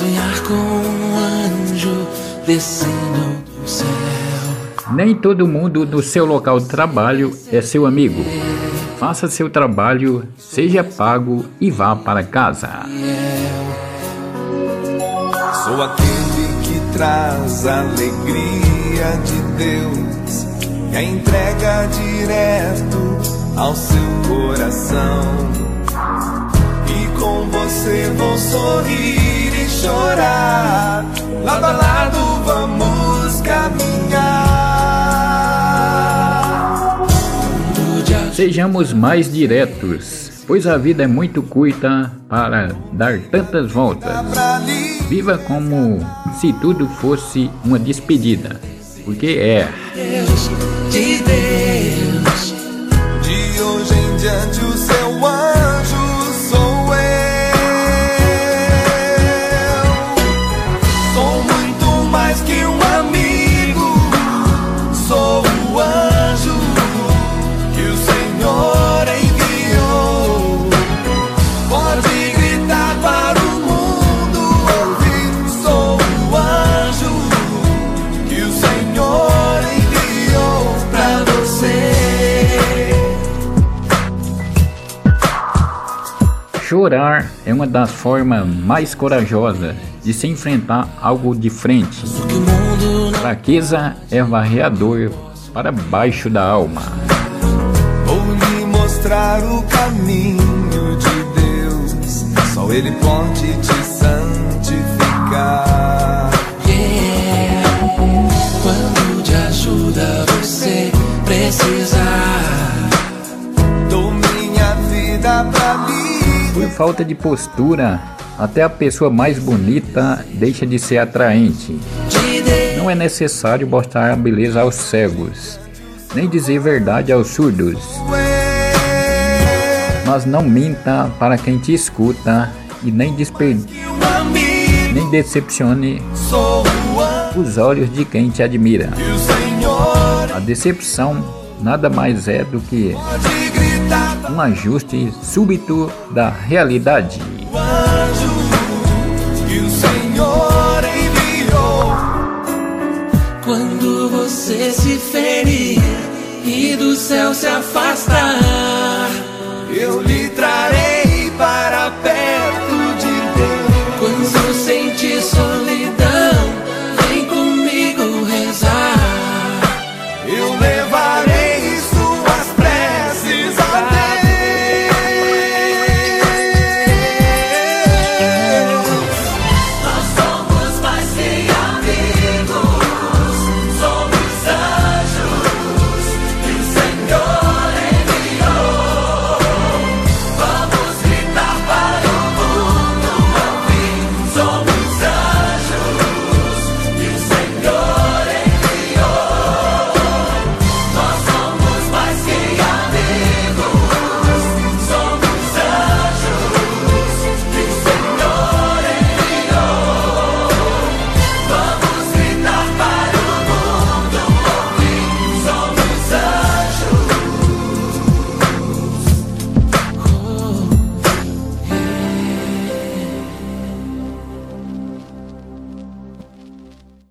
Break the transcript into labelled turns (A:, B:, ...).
A: sonhar com um anjo descendo. do
B: Nem todo mundo no seu local de trabalho é seu amigo. Faça seu trabalho, seja pago e vá para casa.
C: Sou aquele que traz a alegria de Deus e a entrega direto ao seu coração. E com você vou sorrir e chorar. Lado a lado vamos.
B: Sejamos mais diretos, pois a vida é muito curta para dar tantas voltas. Viva como se tudo fosse uma despedida, porque é. Chorar é uma das formas mais corajosas de se enfrentar algo de frente. Fraqueza é varreador para baixo da alma.
C: Vou lhe mostrar o caminho de Deus. Só Ele pode te santificar.
B: Por falta de postura, até a pessoa mais bonita deixa de ser atraente. Não é necessário mostrar a beleza aos cegos, nem dizer verdade aos surdos. Mas não minta para quem te escuta e nem, desper...
C: amigo.
B: nem decepcione os olhos de quem te admira. A decepção nada mais é do que. Um ajuste súbito da realidade.
A: Quando você se ferir e do céu se afastar.
C: Eu lhe